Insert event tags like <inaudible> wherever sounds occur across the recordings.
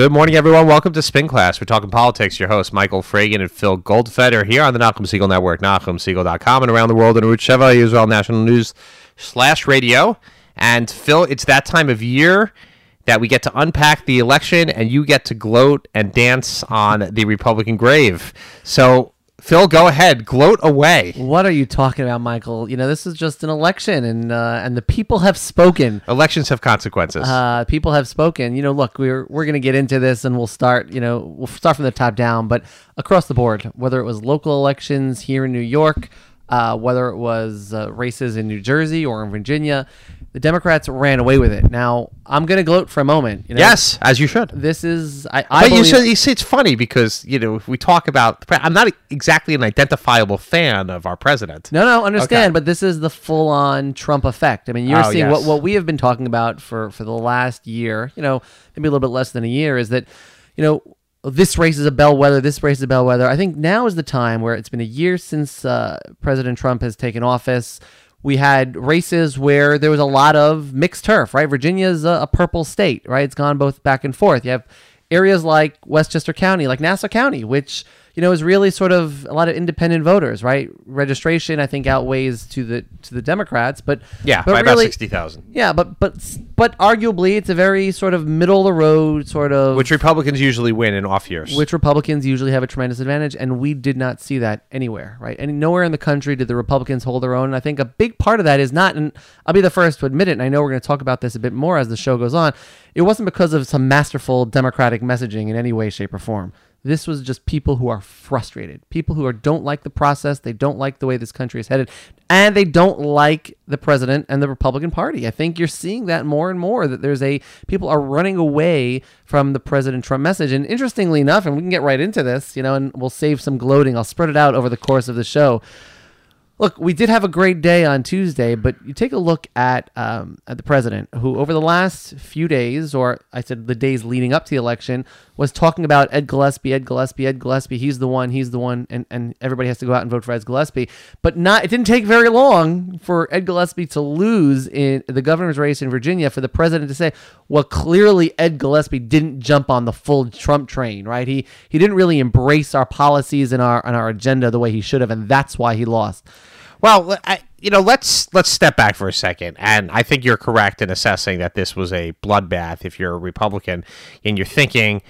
Good morning, everyone. Welcome to Spin Class. We're talking politics. Your hosts, Michael Fragin and Phil Goldfeder, here on the Nachum Segal Network, NachumSegal.com, and around the world on Arutz Sheva, Israel National News slash radio. And Phil, it's that time of year that we get to unpack the election, and you get to gloat and dance on the Republican grave. So Phil, go ahead, gloat away. What are you talking about, Michael? You know, this is just an election, and uh, and the people have spoken. Elections have consequences. Uh, people have spoken. You know, look, we're we're going to get into this, and we'll start. You know, we'll start from the top down, but across the board, whether it was local elections here in New York, uh, whether it was uh, races in New Jersey or in Virginia, the Democrats ran away with it. Now, I'm going to gloat for a moment. You know, yes, as you should. This is I. I But you, should, you see, it's funny because you know if we talk about. I'm not exactly an identifiable fan of our president. No, no, understand, Okay. but this is the full-on Trump effect. I mean, you're Oh, seeing yes. what what we have been talking about for for the last year. You know, maybe a little bit less than a year. Is that, you know, this race is a bellwether. This race is a bellwether. I think now is the time where it's been a year since uh, President Trump has taken office. We had races where there was a lot of mixed turf, right? Virginia's a, a purple state, right? It's gone both back and forth. You have areas like Westchester County, like Nassau County, which you know is really sort of a lot of independent voters, right? Registration, I think, outweighs to the to the Democrats, but Yeah, but by about really- sixty thousand. Yeah, but but but arguably, it's a very sort of middle of the road sort of Which Republicans usually win in off years. which Republicans usually have a tremendous advantage, and we did not see that anywhere, right? And nowhere in the country did the Republicans hold their own. And I think a big part of that is not, and I'll be the first to admit it, and I know we're going to talk about this a bit more as the show goes on. It wasn't because of some masterful Democratic messaging in any way, shape, or form. This was just people who are frustrated, people who are, don't like the process, they don't like the way this country is headed, and they don't like the president and the Republican Party. I think you're seeing that more and more that there's a people are running away from the President Trump message. And interestingly enough, and we can get right into this, you know, and we'll save some gloating. I'll spread it out over the course of the show. Look, we did have a great day on Tuesday, but you take a look at um, at the president, who over the last few days, or I said the days leading up to the election, was talking about Ed Gillespie, Ed Gillespie, Ed Gillespie. He's the one. He's the one, and, and everybody has to go out and vote for Ed Gillespie. But not. It didn't take very long for Ed Gillespie to lose in the governor's race in Virginia for the president to say, "Well, clearly Ed Gillespie didn't jump on the full Trump train, right? He he didn't really embrace our policies and our and our agenda the way he should have, and that's why he lost." Well, I, you know, let's let's step back for a second, and I think you're correct in assessing that this was a bloodbath. If you're a Republican and you're thinking,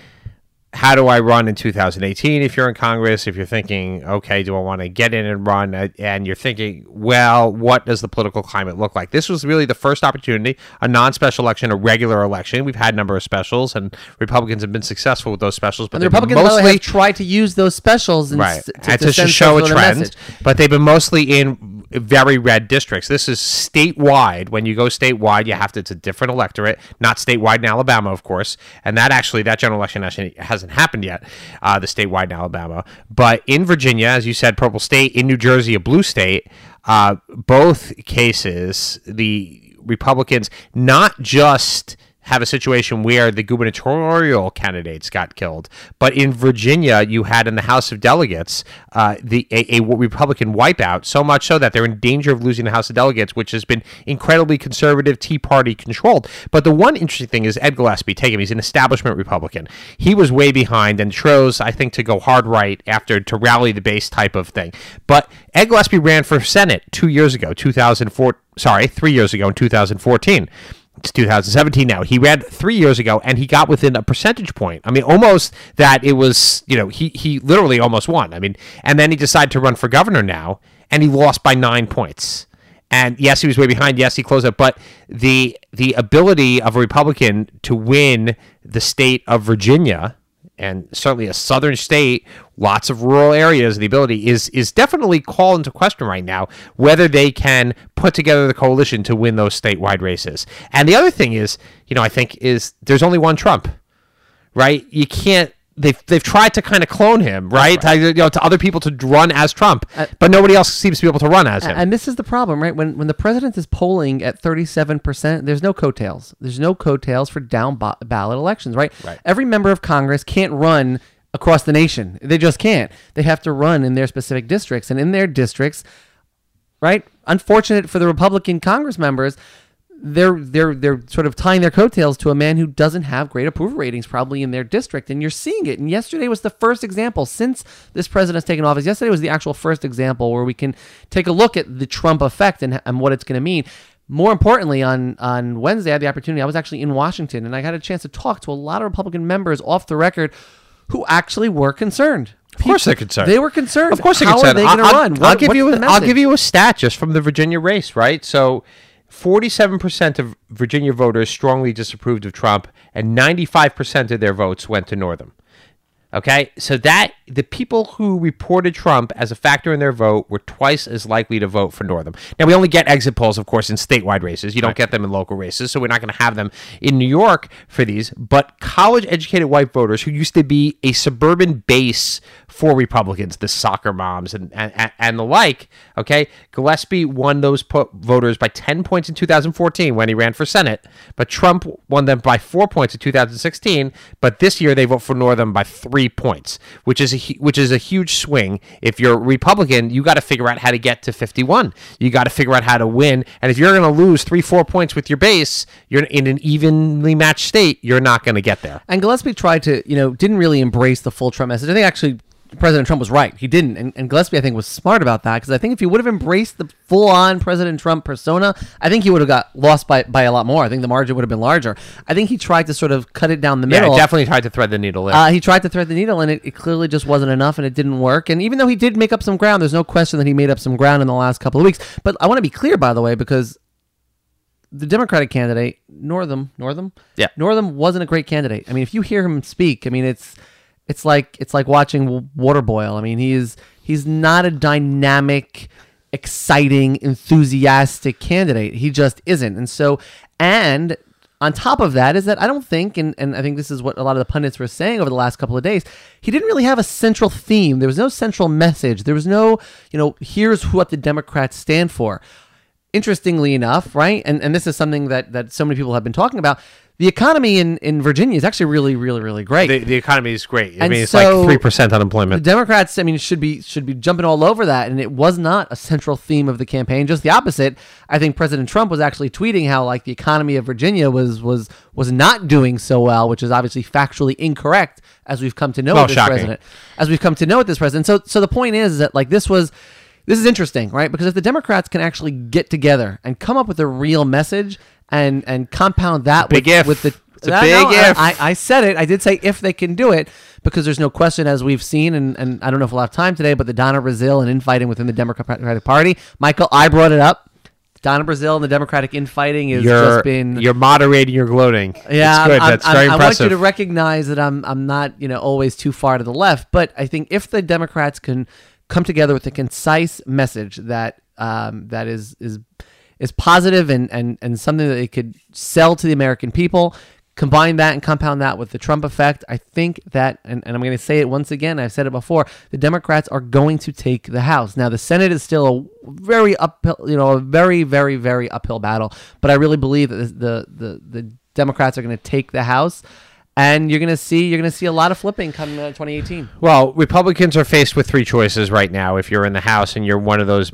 how do I run in 2018? If you're in Congress, if you're thinking, okay, do I want to get in and run, Uh, and you're thinking, well, what does the political climate look like? This was really the first opportunity, a non-special election, a regular election. We've had a number of specials, and Republicans have been successful with those specials, but the Republicans by the way, mostly have tried to use those specials and right to, and to to, show a some sort of trend but they've been mostly in very red districts this is statewide when you go statewide you have to it's a different electorate not statewide in alabama of course and that actually that general election actually hasn't happened yet uh, the statewide in alabama. But in virginia as you said purple state in new jersey a blue state uh, both cases the republicans not just have a situation where the gubernatorial candidates got killed. But in Virginia, you had in the House of Delegates uh, the a, a Republican wipeout, so much so that they're in danger of losing the House of Delegates, which has been incredibly conservative Tea Party controlled. But the one interesting thing is Ed Gillespie. Take him; he's an establishment Republican. He was way behind and chose, I think, to go hard right after to rally the base type of thing. But Ed Gillespie ran for Senate two years ago, 2004. Sorry, three years ago in 2014 it's 2017 now. He ran three years ago, and he got within a percentage point. I mean, almost that it was, you know, he he literally almost won. I mean, and then he decided to run for governor now, and he lost by nine points. And yes, he was way behind. Yes, he closed it, but the the ability of a Republican to win the state of Virginia and certainly a southern state, lots of rural areas, the ability is is definitely called into question right now whether they can put together the coalition to win those statewide races. And the other thing is, you know, I think is there's only one Trump, right? You can't. They've, they've tried to kind of clone him, right? To, you know, to other people to run as Trump, uh, but nobody else seems to be able to run as him. And this is the problem, right? When when the president is polling at 37%, there's no coattails. There's no coattails for down ba- ballot elections, right? Right. Every member of Congress can't run across the nation. They just can't. They have to run in their specific districts. And in their districts, right? Unfortunate for the Republican Congress members, they're they're they're sort of tying their coattails to a man who doesn't have great approval ratings probably in their district and you're seeing it and yesterday was the first example since this president has taken office yesterday was the actual first example where we can take a look at the Trump effect and, and what it's going to mean more importantly on on Wednesday I had the opportunity I was actually in Washington and I had a chance to talk to a lot of Republican members off the record who actually were concerned Of course they're concerned. they were concerned Of course they're how concerned. are they going to I'll- run I'll give you. I'll give you a stat just from the Virginia race, right? So, forty-seven percent of Virginia voters strongly disapproved of Trump, and ninety-five percent of their votes went to Northam. Okay, so that the people who reported Trump as a factor in their vote were twice as likely to vote for Northam. Now we only get exit polls, of course, in statewide races. You don't get them in local races, so we're not going to have them in New York for these. But college-educated white voters who used to be a suburban base for Republicans, the soccer moms and and, and the like. Okay, Gillespie won those po- voters by ten points in 2014 when he ran for Senate, but Trump won them by four points in 2016. But this year they vote for Northam by three points, which is a which is a huge swing. If you're Republican, you got to figure out how to get to 51. You got to figure out how to win. And if you're going to lose three four points with your base, you're in an evenly matched state. You're not going to get there. And Gillespie tried to, you know, didn't really embrace the full Trump message. I think actually President Trump was right. He didn't. And, and Gillespie, I think, was smart about that because I think if he would have embraced the full on President Trump persona, I think he would have got lost by, by a lot more. I think the margin would have been larger. I think he tried to sort of cut it down the Yeah, middle. I definitely tried to thread the needle there. Uh, he tried to thread the needle, and it, it clearly just wasn't enough, and it didn't work. And even though he did make up some ground, there's no question that he made up some ground in the last couple of weeks. But I want to be clear, by the way, because the Democratic candidate, Northam, Northam, Yeah. Northam wasn't a great candidate. I mean, if you hear him speak, I mean, it's it's like it's like watching water boil. I mean, he is he's not a dynamic, exciting, enthusiastic candidate. He just isn't. And so, and on top of that is that I don't think, and, and I think this is what a lot of the pundits were saying over the last couple of days, he didn't really have a central theme. There was no central message. There was no, you know, here's what the Democrats stand for interestingly enough, right? And and this is something that that so many people have been talking about. The economy in, in Virginia is actually really, really, really great. the, the economy is great. I And mean, it's so- like three percent unemployment. the. Democrats, I mean, should be should be jumping all over that, and it was not a central theme of the campaign. Just the opposite. I think President Trump was actually tweeting how like the economy of Virginia was was was not doing so well, which is obviously factually incorrect, as we've come to know Well, with this shocking. president. As we've come to know with this president. So so the point is that like this was. This is interesting, right? Because if the Democrats can actually get together and come up with a real message and and compound that Big with, if. with the It's a I big I- if. I, I said it. I did say if they can do it because there's no question, as we've seen, and, and I don't know if we'll have time today, but the Donna Brazile and infighting within the Democratic Party. Michael, I brought it up. Donna Brazile and the Democratic infighting has You're just been. you're moderating your gloating. yeah. I'm- That's I'm- very I want you to recognize that I'm I'm not you know always too far to the left, but I think if the Democrats can come together with a concise message that um, that is is is positive and, and and something that they could sell to the American people. Combine that and compound that with the Trump effect. I think that, and, and I'm going to say it once again. I've said it before. The Democrats are going to take the House. Now, the Senate is still a very uphill, you know, a very, very, very uphill battle. But I really believe that the the the Democrats are going to take the House, and you're going to see you're to see a lot of flipping come uh, 2018. Well, Republicans are faced with three choices right now. If you're in the House and you're one of those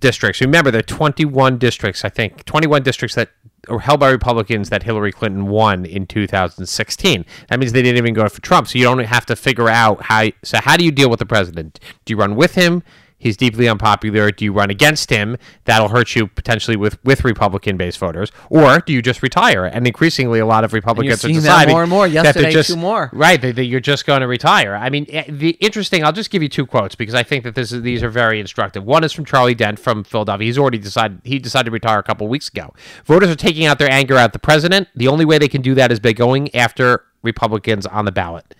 districts, remember there are 21 districts. I think 21 districts that were held by Republicans that Hillary Clinton won in 2016. That means they didn't even go for Trump. So you don't have to figure out how. So how do you deal with the president? Do you run with him? He's deeply unpopular. Do you run against him? That'll hurt you potentially with with Republican based voters, or do you just retire? And increasingly, a lot of Republicans are deciding more and more. that they're Yesterday, just- two more. Right, that, that you're just going to retire. I mean, eh, the interesting. I'll just give you two quotes because I think that this is, these are very instructive. One is from Charlie Dent from Philadelphia. He's already decided he decided to retire a couple weeks ago. Voters are taking out their anger at the president. The only way they can do that is by going after Republicans on the ballot.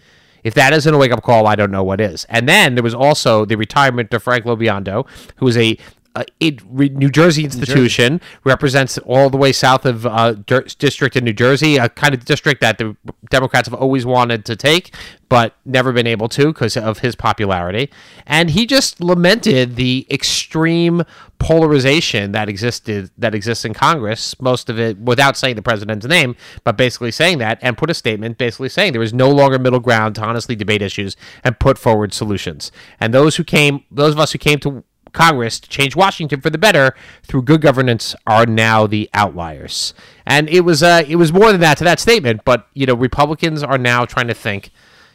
If that isn't a wake up call, I don't know what is. And then there was also the retirement of Frank LoBiondo, who is a, a it, re, New Jersey institution, represents all the way south of uh, district in New Jersey, a kind of district that the Democrats have always wanted to take, but never been able to because of his popularity. And he just lamented the extreme polarization that existed that exists in Congress, most of it without saying the president's name, but basically saying that and put a statement basically saying there was no longer middle ground to honestly debate issues and put forward solutions. And those who came those of us who came to Congress to change Washington for the better through good governance are now the outliers. And it was uh, it was more than that to that statement, but you know Republicans are now trying to think,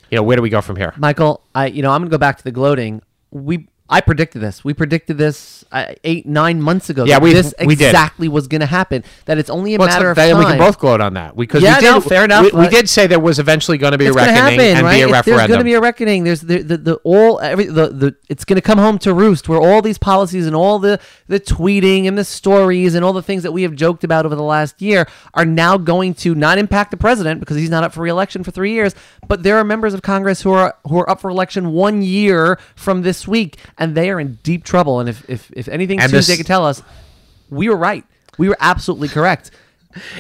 you know, where do we go from here? Michael, I you know I'm gonna go back to the gloating. We I predicted this. We predicted this uh, eight nine months ago. Yeah, we- this we did. exactly was gonna happen. That it's only a Well, matter of time. we can both gloat on that because Yeah, we did. no, fair enough, We, we did say there was eventually going to be a reckoning happen, and right? be a If There's going to be a reckoning. There's the, the, the all every the, the it's going to come home to roost where all these policies and all the the tweeting and the stories and all the things that we have joked about over the last year are now going to not impact the president because he's not up for reelection for three years. But there are members of Congress who are who are up for election one year from this week, and they are in deep trouble. And if if, if anything And Tuesday this- could tell us, we were right. We were absolutely correct.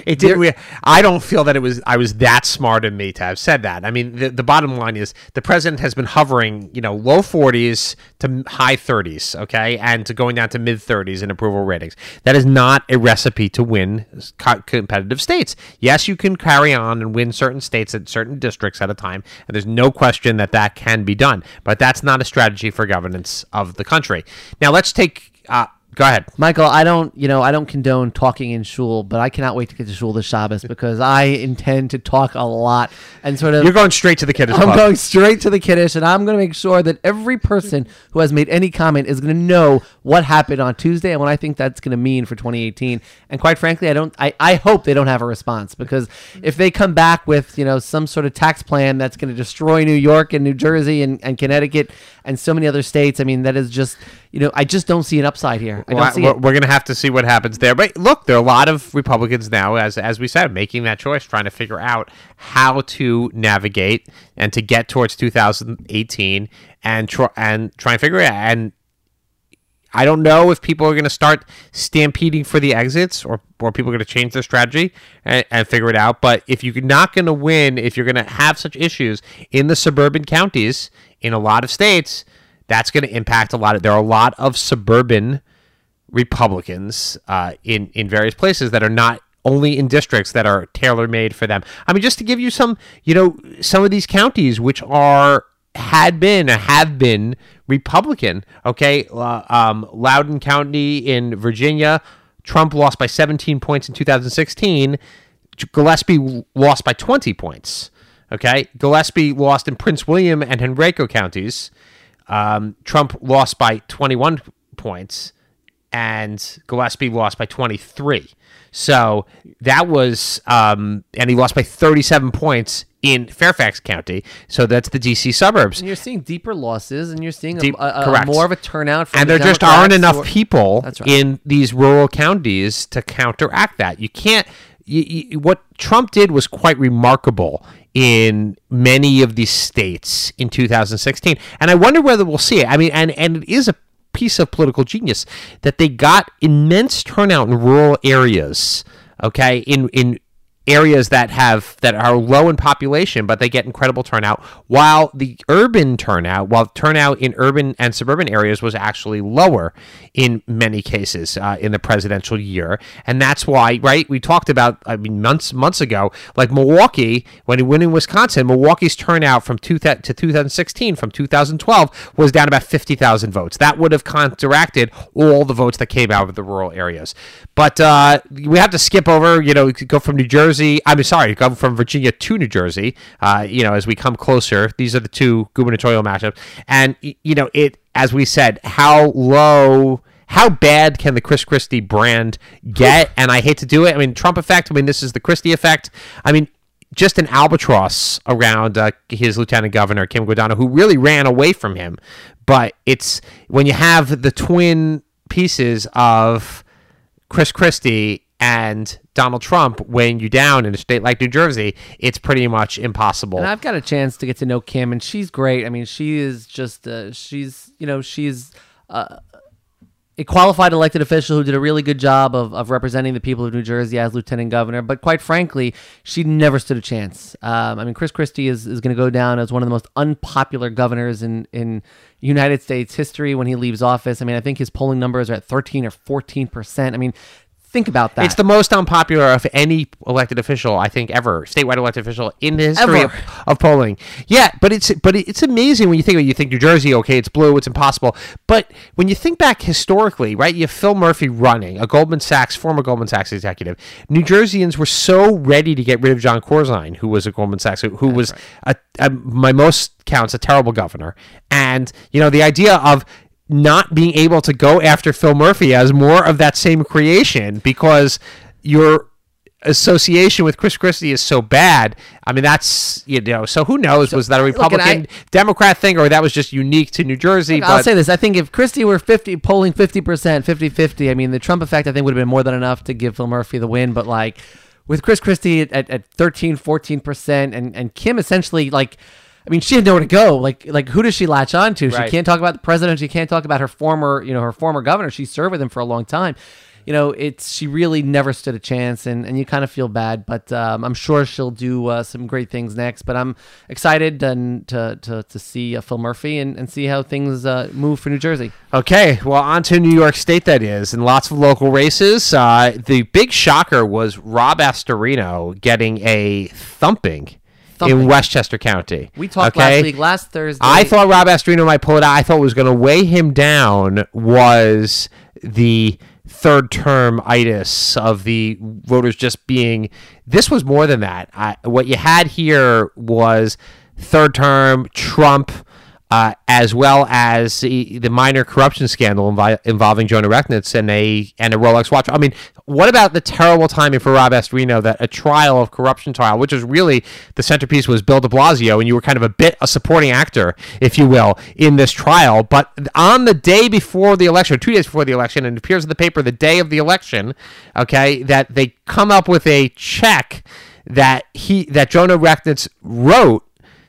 It did. We, I don't feel that it was. I was that smart of me to have said that. I mean, the, the bottom line is the president has been hovering, you know, low forties to high thirties, okay, and to going down to mid thirties in approval ratings. That is not a recipe to win co- competitive states. Yes, you can carry on and win certain states at certain districts at a time, and there's no question that that can be done. But that's not a strategy for governance of the country. Now, let's take. Uh, go ahead. Michael, I don't, you know, I don't condone talking in shul, but I cannot wait to get to shul this Shabbos because I intend to talk a lot and sort of. You're going straight to the Kiddush I'm going straight to the kiddush, and I'm going to make sure that every person who has made any comment is going to know what happened on Tuesday and what I think that's going to mean for 2018. And quite frankly, I don't. I, I hope they don't have a response because if they come back with you know some sort of tax plan that's going to destroy New York and New Jersey and, and Connecticut and so many other states, I mean that is just you know I just don't see an upside here. I don't see we're, we're going to have to see what happens there. But look, there are a lot of Republicans now, as as we said, making that choice, trying to figure out how to navigate and to get towards 2018 and try and try and figure it out. And I don't know if people are going to start stampeding for the exits or, or people are going to change their strategy and, and figure it out. But if you're not going to win, if you're going to have such issues in the suburban counties in a lot of states, that's going to impact a lot of. There are a lot of suburban Republicans uh, in in various places that are not only in districts that are tailor made for them. I mean, just to give you some, you know, some of these counties which are had been or have been Republican. Okay, uh, um, Loudoun County in Virginia, Trump lost by 17 points in 2016. Gillespie lost by 20 points. Okay, Gillespie lost in Prince William and Henrico counties. Um, Trump lost by 21 points, and Gillespie lost by 23. So that was, um, and he lost by 37 points in Fairfax County. So that's the DC suburbs. And you're seeing deeper losses, and you're seeing Deep- a- a- correct. more of a turnout. From and the there just aren't enough are- people right. in these rural counties to counteract that. You can't. You, you, what Trump did was quite remarkable in many of these states in 2016, and I wonder whether we'll see it. I mean, and and it is a piece of political genius that they got immense turnout in rural areas. Okay, in in areas that have that are low in population, but they get incredible turnout. While the urban turnout, while turnout in urban and suburban areas was actually lower in many cases uh, in the presidential year, and that's why, right? We talked about, I mean, months months ago, like Milwaukee when he went in Wisconsin, Milwaukee's turnout from two th- to 2016 from 2012 was down about 50,000 votes. That would have counteracted all the votes that came out of the rural areas. But uh, we have to skip over, you know, go from New Jersey. I'm sorry, go from Virginia to New Jersey. Uh, you know, as we come closer, these are the two gubernatorial matchups, and you know, it as we said, how low. How bad can the Chris Christie brand get? And I hate to do it. I mean, Trump effect. I mean, this is the Christie effect. I mean, just an albatross around uh, his lieutenant governor Kim Guadagno, who really ran away from him. But it's when you have the twin pieces of Chris Christie and Donald Trump weighing you down in a state like New Jersey, it's pretty much impossible. And I've got a chance to get to know Kim, and she's great. I mean, she is just, uh, she's, you know, she's uh, a qualified elected official who did a really good job of, of representing the people of New Jersey as lieutenant governor. But quite frankly, she never stood a chance. Um, I mean, Chris Christie is, is going to go down as one of the most unpopular governors in, in United States history when he leaves office. I mean, I think his polling numbers are at 13 or 14%. I mean, think about that. It's the most unpopular of any elected official, I think, ever statewide elected official in the history of, of polling. Yeah, but it's but it's amazing when you think it. You think New Jersey, okay, it's blue, it's impossible. But when you think back historically, right, you have Phil Murphy running, a Goldman Sachs former Goldman Sachs executive. New Jerseyans were so ready to get rid of Jon Corzine, who was a Goldman Sachs, who, who was a, a, my most counts a terrible governor, and you know the idea of not being able to go after Phil Murphy as more of that same creation because your association with Chris Christie is so bad. I mean, that's you know. So who knows? was that a look, Republican I- Democrat thing, or that was just unique to New Jersey? I'll say this. I think if Christie were 50 polling 50%, 50-50, I mean, the Trump effect I think would have been more than enough to give Phil Murphy the win, but like with Chris Christie at, at 13, 14% and and Kim essentially like I mean, she had nowhere to go. Like, like who does she latch on to? She Right. can't talk about the president. She can't talk about her former, you know, her former governor. She served with him for a long time. You know, it's she really never stood a chance, and, and you kind of feel bad. But um, I'm sure she'll do uh, some great things next. But I'm excited and to to, to see uh, Phil Murphy and, and see how things uh, move for New Jersey. Okay, well, on to New York State, that is, and lots of local races. Uh, the big shocker was Rob Astorino getting a thumping, In Westchester County. We talked Okay? last week, last Thursday. I thought Rob Astorino might pull it out. I thought was going to weigh him down was the third term itis of the voters just being. This was more than that. I, what you had here was third term Trump. Uh, as well as the, minor corruption scandal invi- involving Jonah Rechnitz and a and a Rolex watch. I mean, what about the terrible timing for Rob Astorino that a trial of corruption trial, which is really the centerpiece, was Bill De Blasio, and you were kind of a bit a supporting actor, if you will, in this trial. But on the day before the election, two days before the election, and it appears in the paper the day of the election, okay, that they come up with a check that he that Jonah Rechnitz wrote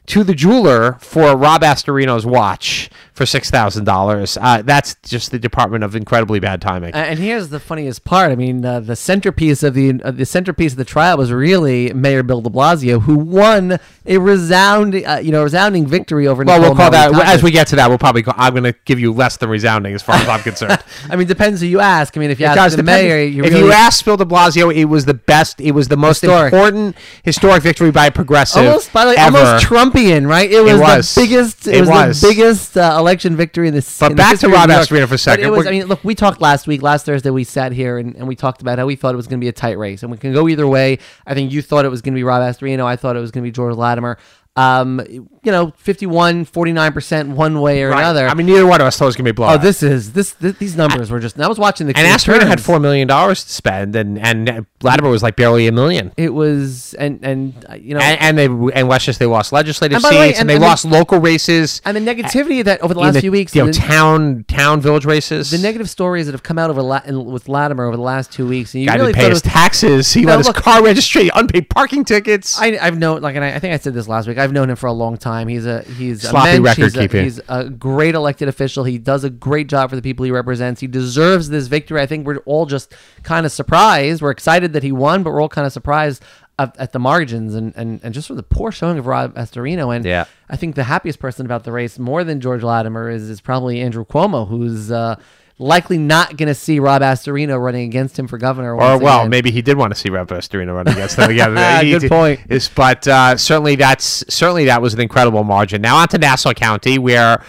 to the jeweler for Rob Astorino's watch for six thousand dollars. Uh, that's just the Department of incredibly bad timing. Uh, And here's the funniest part. I mean, uh, the centerpiece of the uh, the centerpiece of the trial was really Mayor Bill De Blasio, who won a resounding, uh, you know, resounding victory over. well, we'll Nicole call that Malliotakis. as we get to that. We'll probably. Call, I'm going to give you less than resounding as far as I'm <laughs> concerned. I mean, depends who you ask. I mean, if you It ask the mayor, you if really, you ask Bill De Blasio, it was the best. It was the most Historic. important historic victory by a progressive. almost by the way, ever. almost Trumpian, right? It was, was. the biggest. It, It was, was. the biggest uh, election victory in the. But in the back to Rob Astorino for a But second. It was. I mean, look, we talked last week. Last Thursday, we sat here and, and we talked about how we thought it was going to be a tight race, and we can go either way. I think you thought it was going to be Rob Astorino. I thought it was going to be George Latimer. Um, you know, 51, 49 percent one way or Right. another. I mean, neither one of us thought it was going to be a oh, this is this, th these numbers were just. I was watching the and Astorino had four million dollars to spend, and and Latimer was like barely a million. It was and and uh, you know And, and they and Westchester they lost legislative by the way, seats, and, and- they and the- lost local races. and the negativity that over the last the, few weeks, you know, the- town town village races. the negative stories that have come out over La- in- with Latimer over the last two weeks, and you guy really pay his was. taxes. He No, let his car registry, unpaid parking tickets. I, I've known, like, and I, I think I said this last week. I've known him for a long time. He's a he's Sloppy a mensch. record he's, a, keeping. he's a great elected official. He does a great job for the people he represents. He deserves this victory. I think we're all just kind of surprised. We're excited that he won, but we're all kind of surprised at, at the margins and, and and just for the poor showing of Rob Astorino. And Yeah. I think the happiest person about the race, more than George Latimer, is is probably Andrew Cuomo, who's. Uh, Likely not going to see Rob Astorino running against him for governor. or well, again. maybe he did want to see Rob Astorino running against him again. <laughs> Good did- point. Is, but uh, certainly that's certainly that was an incredible margin. Now on to Nassau County, where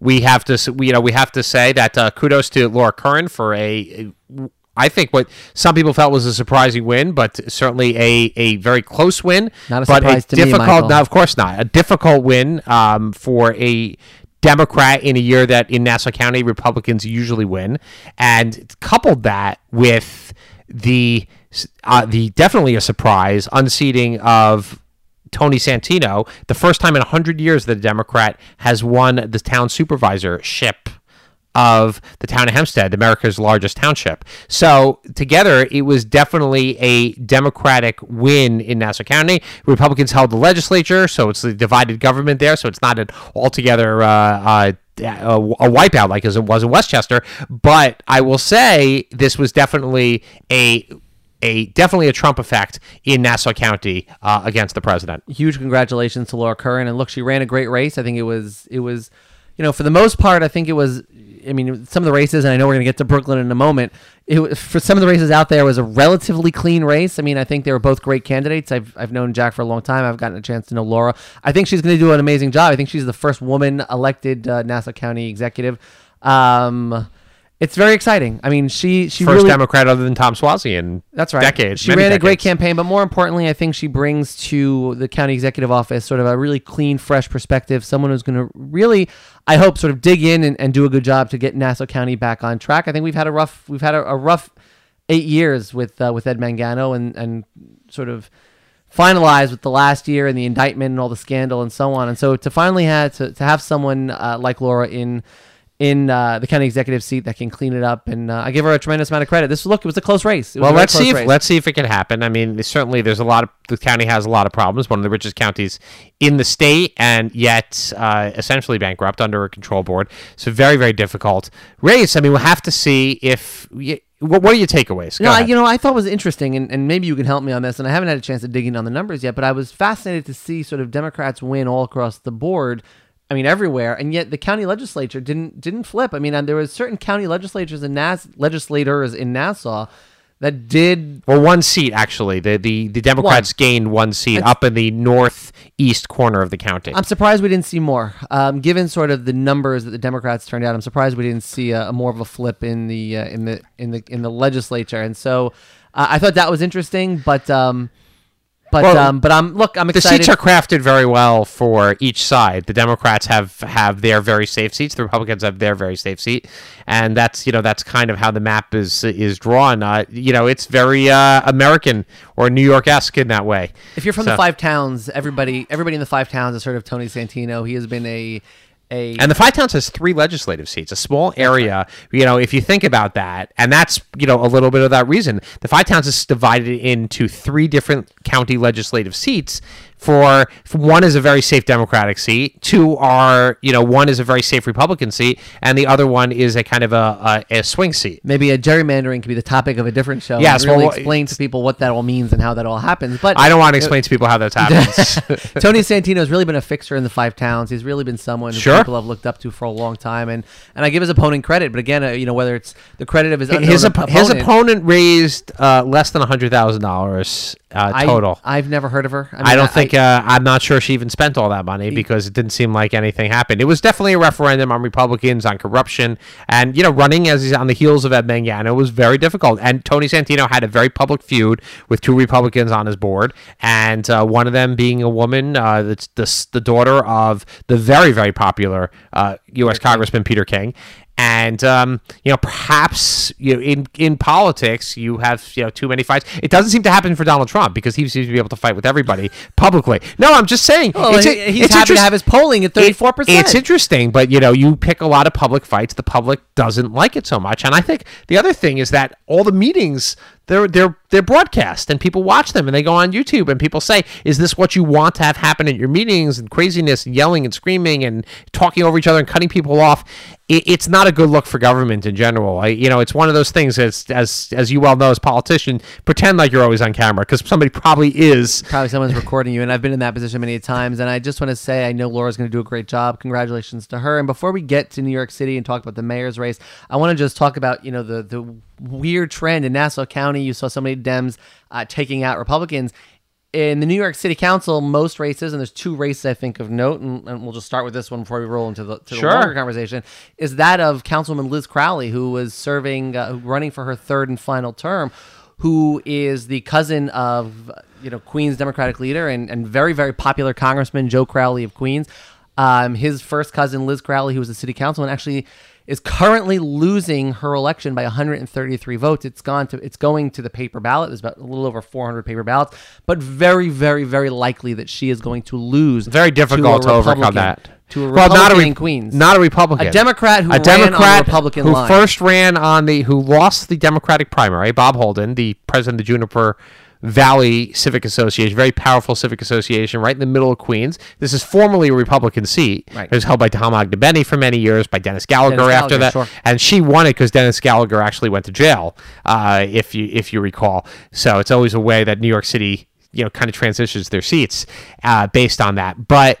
we have to we, you know we have to say that uh, kudos to Laura Curran for a. I think what some people felt was a surprising win, but certainly a, a very close win. Not a but surprise to me, difficult. Michael. no, of course not. A difficult win um, for a Democrat in a year that in Nassau County Republicans usually win, and coupled that with the uh, the definitely a surprise unseating of Tony Santino, the first time in hundred years that a Democrat has won the town supervisorship of the town of Hempstead, America's largest township. So together, it was definitely a Democratic win in Nassau County. Republicans held the legislature, so it's a divided government there. So it's not an altogether. Uh, uh, a, wipeout like as it was in Westchester, but I will say this was definitely a a definitely a Trump effect in Nassau County uh, against the president. huge congratulations to Laura Curran. And look, she ran a great race. I think it was it was, you know, for the most part, I think it was I mean, some of the races, and I know we're going to get to Brooklyn in a moment. It for some of the races out there, was a relatively clean race. I mean, I think they were both great candidates. I've I've known Jack for a long time. I've gotten a chance to know Laura. I think she's going to do an amazing job. I think she's the first woman elected uh, Nassau County executive. Um, it's very exciting. I mean, she she First really Democrat other than Tom Suozzi in that's right. decades. She ran a great campaign, but more importantly, I think she brings to the county executive office sort of a really clean, fresh perspective. Someone who's going to really, I hope, sort of dig in and, and do a good job to get Nassau County back on track. I think we've had a rough, we've had a, a rough eight years with uh, with Ed Mangano and and sort of finalized with the last year and the indictment and all the scandal and so on. And so to finally have to, to have someone uh, like Laura in in uh, the county executive seat that can clean it up, and uh, I give her a tremendous amount of credit. This look, it was a close race. Well, let's see if race. let's see if it can happen. I mean, certainly there's a lot of the county has a lot of problems. One of the richest counties in the state, and yet uh, essentially bankrupt under a control board. So very very difficult race. I mean, we'll have to see if. y- What, what are your takeaways? Go No, I, you know, I thought was interesting, and, and maybe you can help me on this. And I haven't had a chance to dig in on the numbers yet, but I was fascinated to see sort of Democrats win all across the board. I mean, everywhere, and yet the county legislature didn't didn't flip. I mean, and there was certain county legislatures in Nass legislators in Nassau that did Well, one seat actually. The the, the Democrats gained one seat up in the northeast corner of the county. I'm surprised we didn't see more. Um, given sort of the numbers that the Democrats turned out, I'm surprised we didn't see a, a more of a flip in the uh, in the in the in the legislature. And so uh, I thought that was interesting, but um, but Well, um, but I'm look, I'm excited. the seats are crafted very well for each side. The Democrats have have their very safe seats. The Republicans have their very safe seat, and that's you know that's kind of how the map is is drawn. Uh, you know, it's very uh, American or New York esque in that way. if you're from So- the five towns, everybody everybody in the five towns is sort of Tony Santino. He has been a a And the Five Towns has three legislative seats, a small area. You know, if you think about that, and that's you know a little bit of that reason. The Five Towns is divided into three different county legislative seats. For, for one is a very safe Democratic seat. Two are you know one is a very safe Republican seat, and the other one is a kind of a a, a swing seat. maybe a gerrymandering could be the topic of a different show. Yes, really well, explain to people what that all means and how that all happens. But I don't want to explain to people how that <laughs> happens. <laughs> Tony Santino has really been a fixer in the five towns. He's really been someone Sure. people have looked up to for a long time, and and I give his opponent credit. But again, uh, you know whether it's the credit of his his op- op- his opponent raised uh, less than hundred thousand dollars uh, I- total. I've never heard of her. mean, I don't think uh, I'm not sure she even spent all that money because it didn't seem like anything happened. It was definitely a referendum on Republicans on corruption, and you know, running as he's on the heels of Ed Mangano was very difficult. And Tony Santino had a very public feud with two Republicans on his board, and uh, one of them being a woman uh, that's the, the daughter of the very very popular uh, U.S. Congressman Peter King. And um, you know, perhaps you know, in in politics, you have you know too many fights. It doesn't seem to happen for Donald Trump because he seems to be able to fight with everybody <laughs> publicly. No, I'm just saying. Well, it's, he- he's it's happy to have his polling at thirty four percent. It's interesting, but you know, you pick a lot of public fights. The public doesn't like it so much, and I think the other thing is that all the meetings they're they're they're broadcast and people watch them and they go on YouTube and people say, "Is this what you want to have happen at your meetings?" And craziness and yelling and screaming and talking over each other and cutting people off. It, it's not a good look for government in general. I, you know, it's one of those things as as as you well know as politician, pretend like you're always on camera because somebody probably is. Probably someone's recording you, and I've been in that position many times. And I just want to say, I know Laura's going to do a great job. Congratulations to her. And before we get to New York City and talk about the mayor's race, I want to just talk about you know the the weird trend in Nassau County. You saw so many Dems uh, taking out Republicans. In the New York City Council, most races, and there's two races I think of note, and, and we'll just start with this one before we roll into the, to Sure. the longer conversation, is that of Councilwoman Liz Crowley, who was serving, uh, running for her third and final term, who is the cousin of you know Queens Democratic leader and, and very very popular Congressman Joe Crowley of Queens. Um, his first cousin Liz Crowley, who was a city councilman, actually is currently losing her election by 133 votes. It's gone to it's going to the paper ballot. There's about a little over 400 paper ballots, but very very very likely that she is going to lose. Very difficult to, a overcome that. To a well, Republican not a re- in Queens. not a Republican, A Democrat who a ran on the Democrat Republican who line. first ran on the who lost the Democratic primary. Bob Holden, the president of the Juniper Valley Civic Association, very powerful civic association, right in the middle of Queens. This is formerly a Republican seat. Right. It was held by Tom Ognibene for many years, by Dennis Gallagher Dennis after that, sure. and she won it because Dennis Gallagher actually went to jail, uh, if you if you recall. So it's always a way that New York City, you know, kind of transitions their seats uh, based on that, but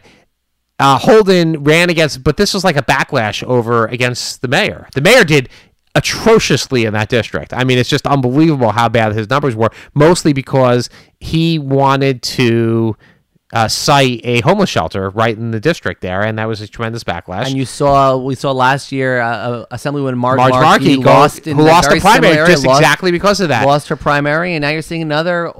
uh, Holden ran against, but this was like a backlash over against the mayor. The mayor did atrociously in that district. I mean, it's just unbelievable how bad his numbers were, mostly because he wanted to uh, site a homeless shelter right in the district there, and that was a tremendous backlash. And you saw we saw last year uh, uh, Assemblywoman Marge, Marge Markey, Markey lost in who lost the primary similar just lost- exactly because of that. lost her primary, and now you're seeing another.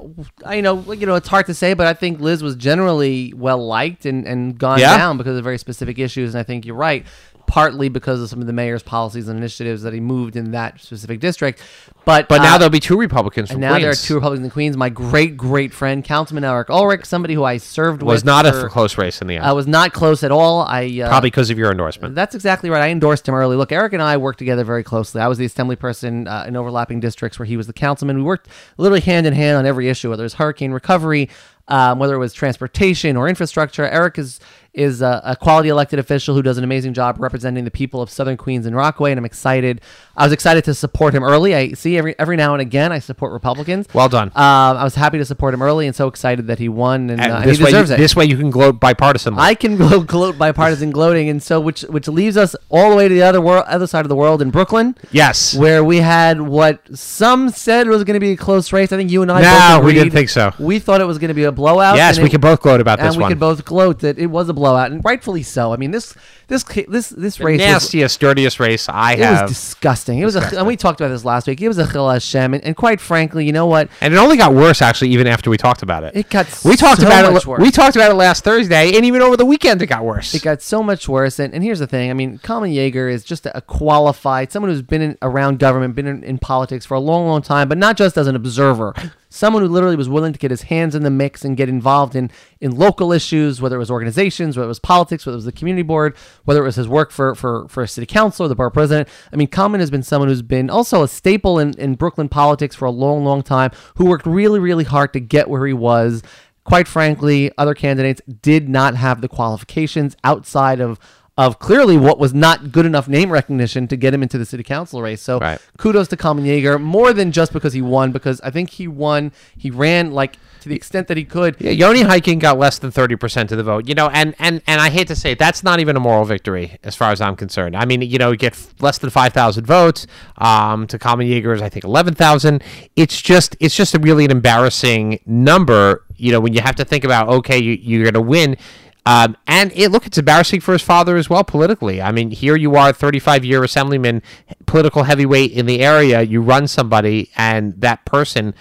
I know, you know, it's hard to say, but I think Liz was generally well liked and, and gone Yeah. down because of very specific issues. And I think you're right, partly because of some of the mayor's policies and initiatives that he moved in that specific district. But But now uh, there'll be two Republicans from and now there are two Republicans in Queens. My great great friend Councilman Eric Ulrich, somebody who I served with. was with, not a close race in the end, I was not close at all. I uh, probably because of your endorsement. that's exactly right. I endorsed him early. Look, Eric and I worked together very closely. I was the assembly person uh, in overlapping districts where he was the councilman. We worked literally hand in hand on every issue, whether it was hurricane recovery, um, whether it was transportation or infrastructure. Eric is is a, a quality elected official who does an amazing job representing the people of Southern Queens and Rockaway, and I'm excited. I was excited to support him early. I see every every now and again I support Republicans. Well done. Um, I was happy to support him early, and so excited that he won, and, And uh, and this he way, you, deserves it. this way you can gloat bipartisan. I can <laughs> gloat, gloat bipartisan gloating, and so which which leaves us all the way to the other world, other side of the world in Brooklyn, yes. where we had what some said was going to be a close race. I think you and I No, both we didn't think so. We thought it was going to be a blowout. yes, we it- can both gloat about and this we one. could both gloat that it was a blowout, and rightfully so. I mean this this this this the race was, nastiest, dirtiest race I it have. was disgusting. It was a, and we talked about this last week. It was a chil Hashem, and, and quite frankly, you know what? and it only got worse actually even after we talked about it. It got we talked so about much it. worse. We talked about it last Thursday, and even over the weekend it got worse. It got so much worse. And, and here's the thing. I mean, Kalman Yeger is just a qualified, someone who's been in, around government, been in, in politics for a long, long time, but not just as an observer. Someone who literally was willing to get his hands in the mix and get involved in, in local issues, whether it was organizations, whether it was politics, whether it was the community board, whether it was his work for, for, for a city council or the borough president. I mean, Kalman has been someone who's been also a staple in, in Brooklyn politics for a long, long time, who worked really, really hard to get where he was quite frankly, other candidates did not have the qualifications outside of of clearly what was not good enough name recognition to get him into the city council race. So Right. kudos to Kalman Yeger, more than just because he won, because I think he won. He ran like to the extent that he could. Yeah, Yoni Hikind got less than thirty percent of the vote. You know, and and and I hate to say it, that's not even a moral victory as far as I'm concerned. I mean, you know, you get less than five thousand votes. Um, to Kalman Yeger's, I think eleven thousand. It's just it's just a really an embarrassing number. You know, when you have to think about okay, you, you're going to win. Um, and it look, it's embarrassing for his father as well politically. I mean, here you are, 35 year assemblyman, political heavyweight in the area. You run somebody, and that person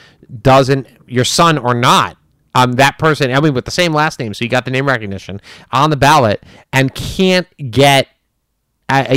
doesn't, your son or not, um, that person, I mean, with the same last name, so you got the name recognition on the ballot, and can't get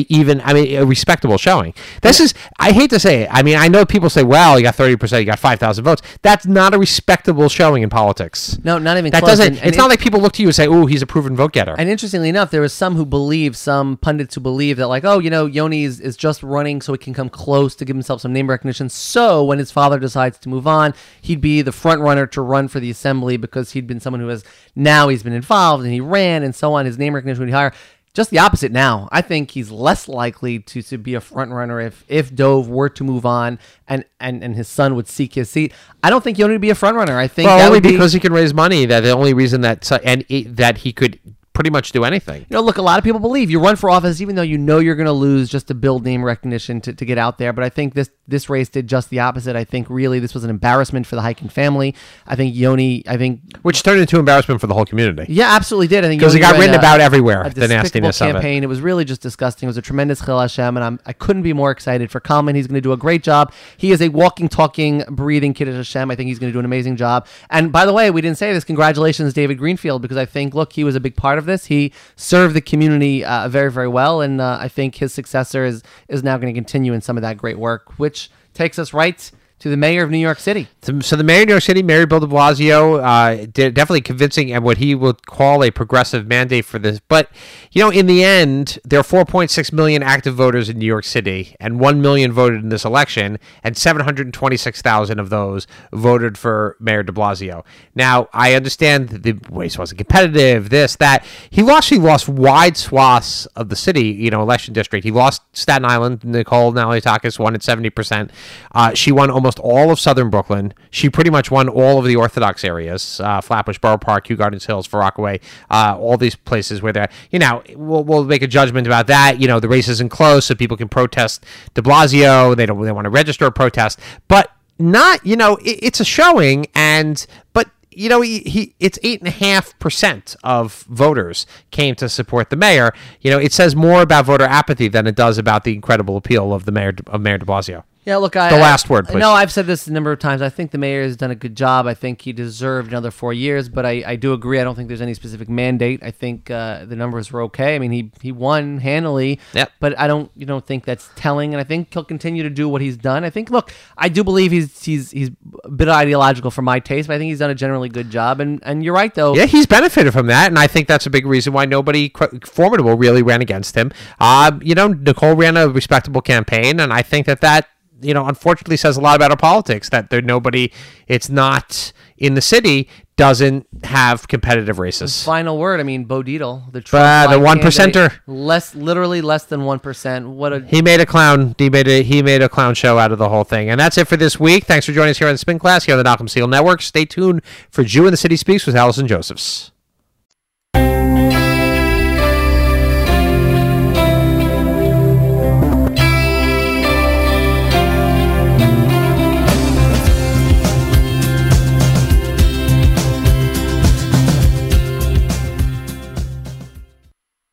even I mean a respectable showing. This is I hate to say it. I mean I know people say, "Well, you got thirty percent, you got five thousand votes." That's not a respectable showing in politics. No, not even That close. doesn't. And- and it's it- not like people look to you and say, "Oh, he's a proven vote getter." And interestingly enough, there was some who believe, some pundits who believe that, like, oh, you know, Yoni is, is just running so he can come close to give himself some name recognition. So when his father decides to move on, he'd be the front runner to run for the assembly because he'd been someone who has now he's been involved and he ran and so on. His name recognition would be higher. Just the opposite now. I think he's less likely to, to be a front runner if if Dov were to move on and, and, and his son would seek his seat. I don't think Yoni would be a front runner. I think well, that only would be, because he can raise money. That the only reason that and it, that he could pretty much do anything. You know, look, a lot of people believe you run for office even though you know you're going to lose just to build name recognition to, to get out there. But I think this this race did just the opposite. I think really this was an embarrassment for the Hikind family. I think Yoni, I think, Which turned into embarrassment for the whole community. yeah, absolutely did. I think Because it got written a- about everywhere, the nastiness of it. campaign. It. was really just disgusting. It was a tremendous Chil Hashem, and I'm, I couldn't be more excited for Kalman. He's going to do a great job. He is a walking, talking, breathing Kiddush Hashem. I think he's going to do an amazing job. And by the way, we didn't say this. Congratulations, David Greenfield, because I think, look, he was a big part of this. He served the community uh, very, very well, and uh, I think his successor is is now going to continue in some of that great work, which takes us right to the mayor of New York City. So the mayor of New York City, Mayor Bill de Blasio, uh, did definitely convincing and what he would call a progressive mandate for this. But, you know, in the end, there are 4.6 million active voters in New York City, and 1 million voted in this election, and 726,000 of those voted for Mayor de Blasio. Now, I understand the race wasn't competitive, this, that. He lost, he lost wide swaths of the city, you know, election district. He lost Staten Island. Nicole Malliotakis won at 70%. Uh, she won almost almost all of southern Brooklyn. She pretty much won all of the Orthodox areas: uh, Flatbush, Borough Park, Kew Gardens Hills, Rockaway, uh, all these places where they're. You know, we'll, we'll make a judgment about that. You know, the race isn't close, so people can protest De Blasio. They don't. They want to register a protest, but not. You know, it, it's a showing, and but you know, he, he it's eight and a half percent of voters came to support the mayor. You know, it says more about voter apathy than it does about the incredible appeal of the mayor of Mayor De Blasio. Yeah, look, I, The last I- word, please. No, I've said this a number of times. I think the mayor has done a good job. I think he deserved another four years, but I, I do agree. I don't think there's any specific mandate. I think uh, the numbers were okay. I mean, he he won handily. Yep. But I don't you don't think that's telling, and I think he'll continue to do what he's done. I think, look, I do believe he's he's he's a bit ideological for my taste, but I think he's done a generally good job. And and you're right though. Yeah, he's benefited from that, and I think that's a big reason why nobody formidable really ran against him. Uh, you know, Nicole ran a respectable campaign, and I think that that you know unfortunately says a lot about our politics that there nobody. It's not in the city doesn't have competitive races. Final word. I mean, Bo Dietl, the Trump Ah, the one percenter. less, literally less than one percent. What a He made a clown. He made a he made a clown show out of the whole thing, and that's it for this week. Thanks for joining us here on the Spin Class here on the Nachum Segal Network. Stay tuned for Jew in the City Speaks with Allison Josephs.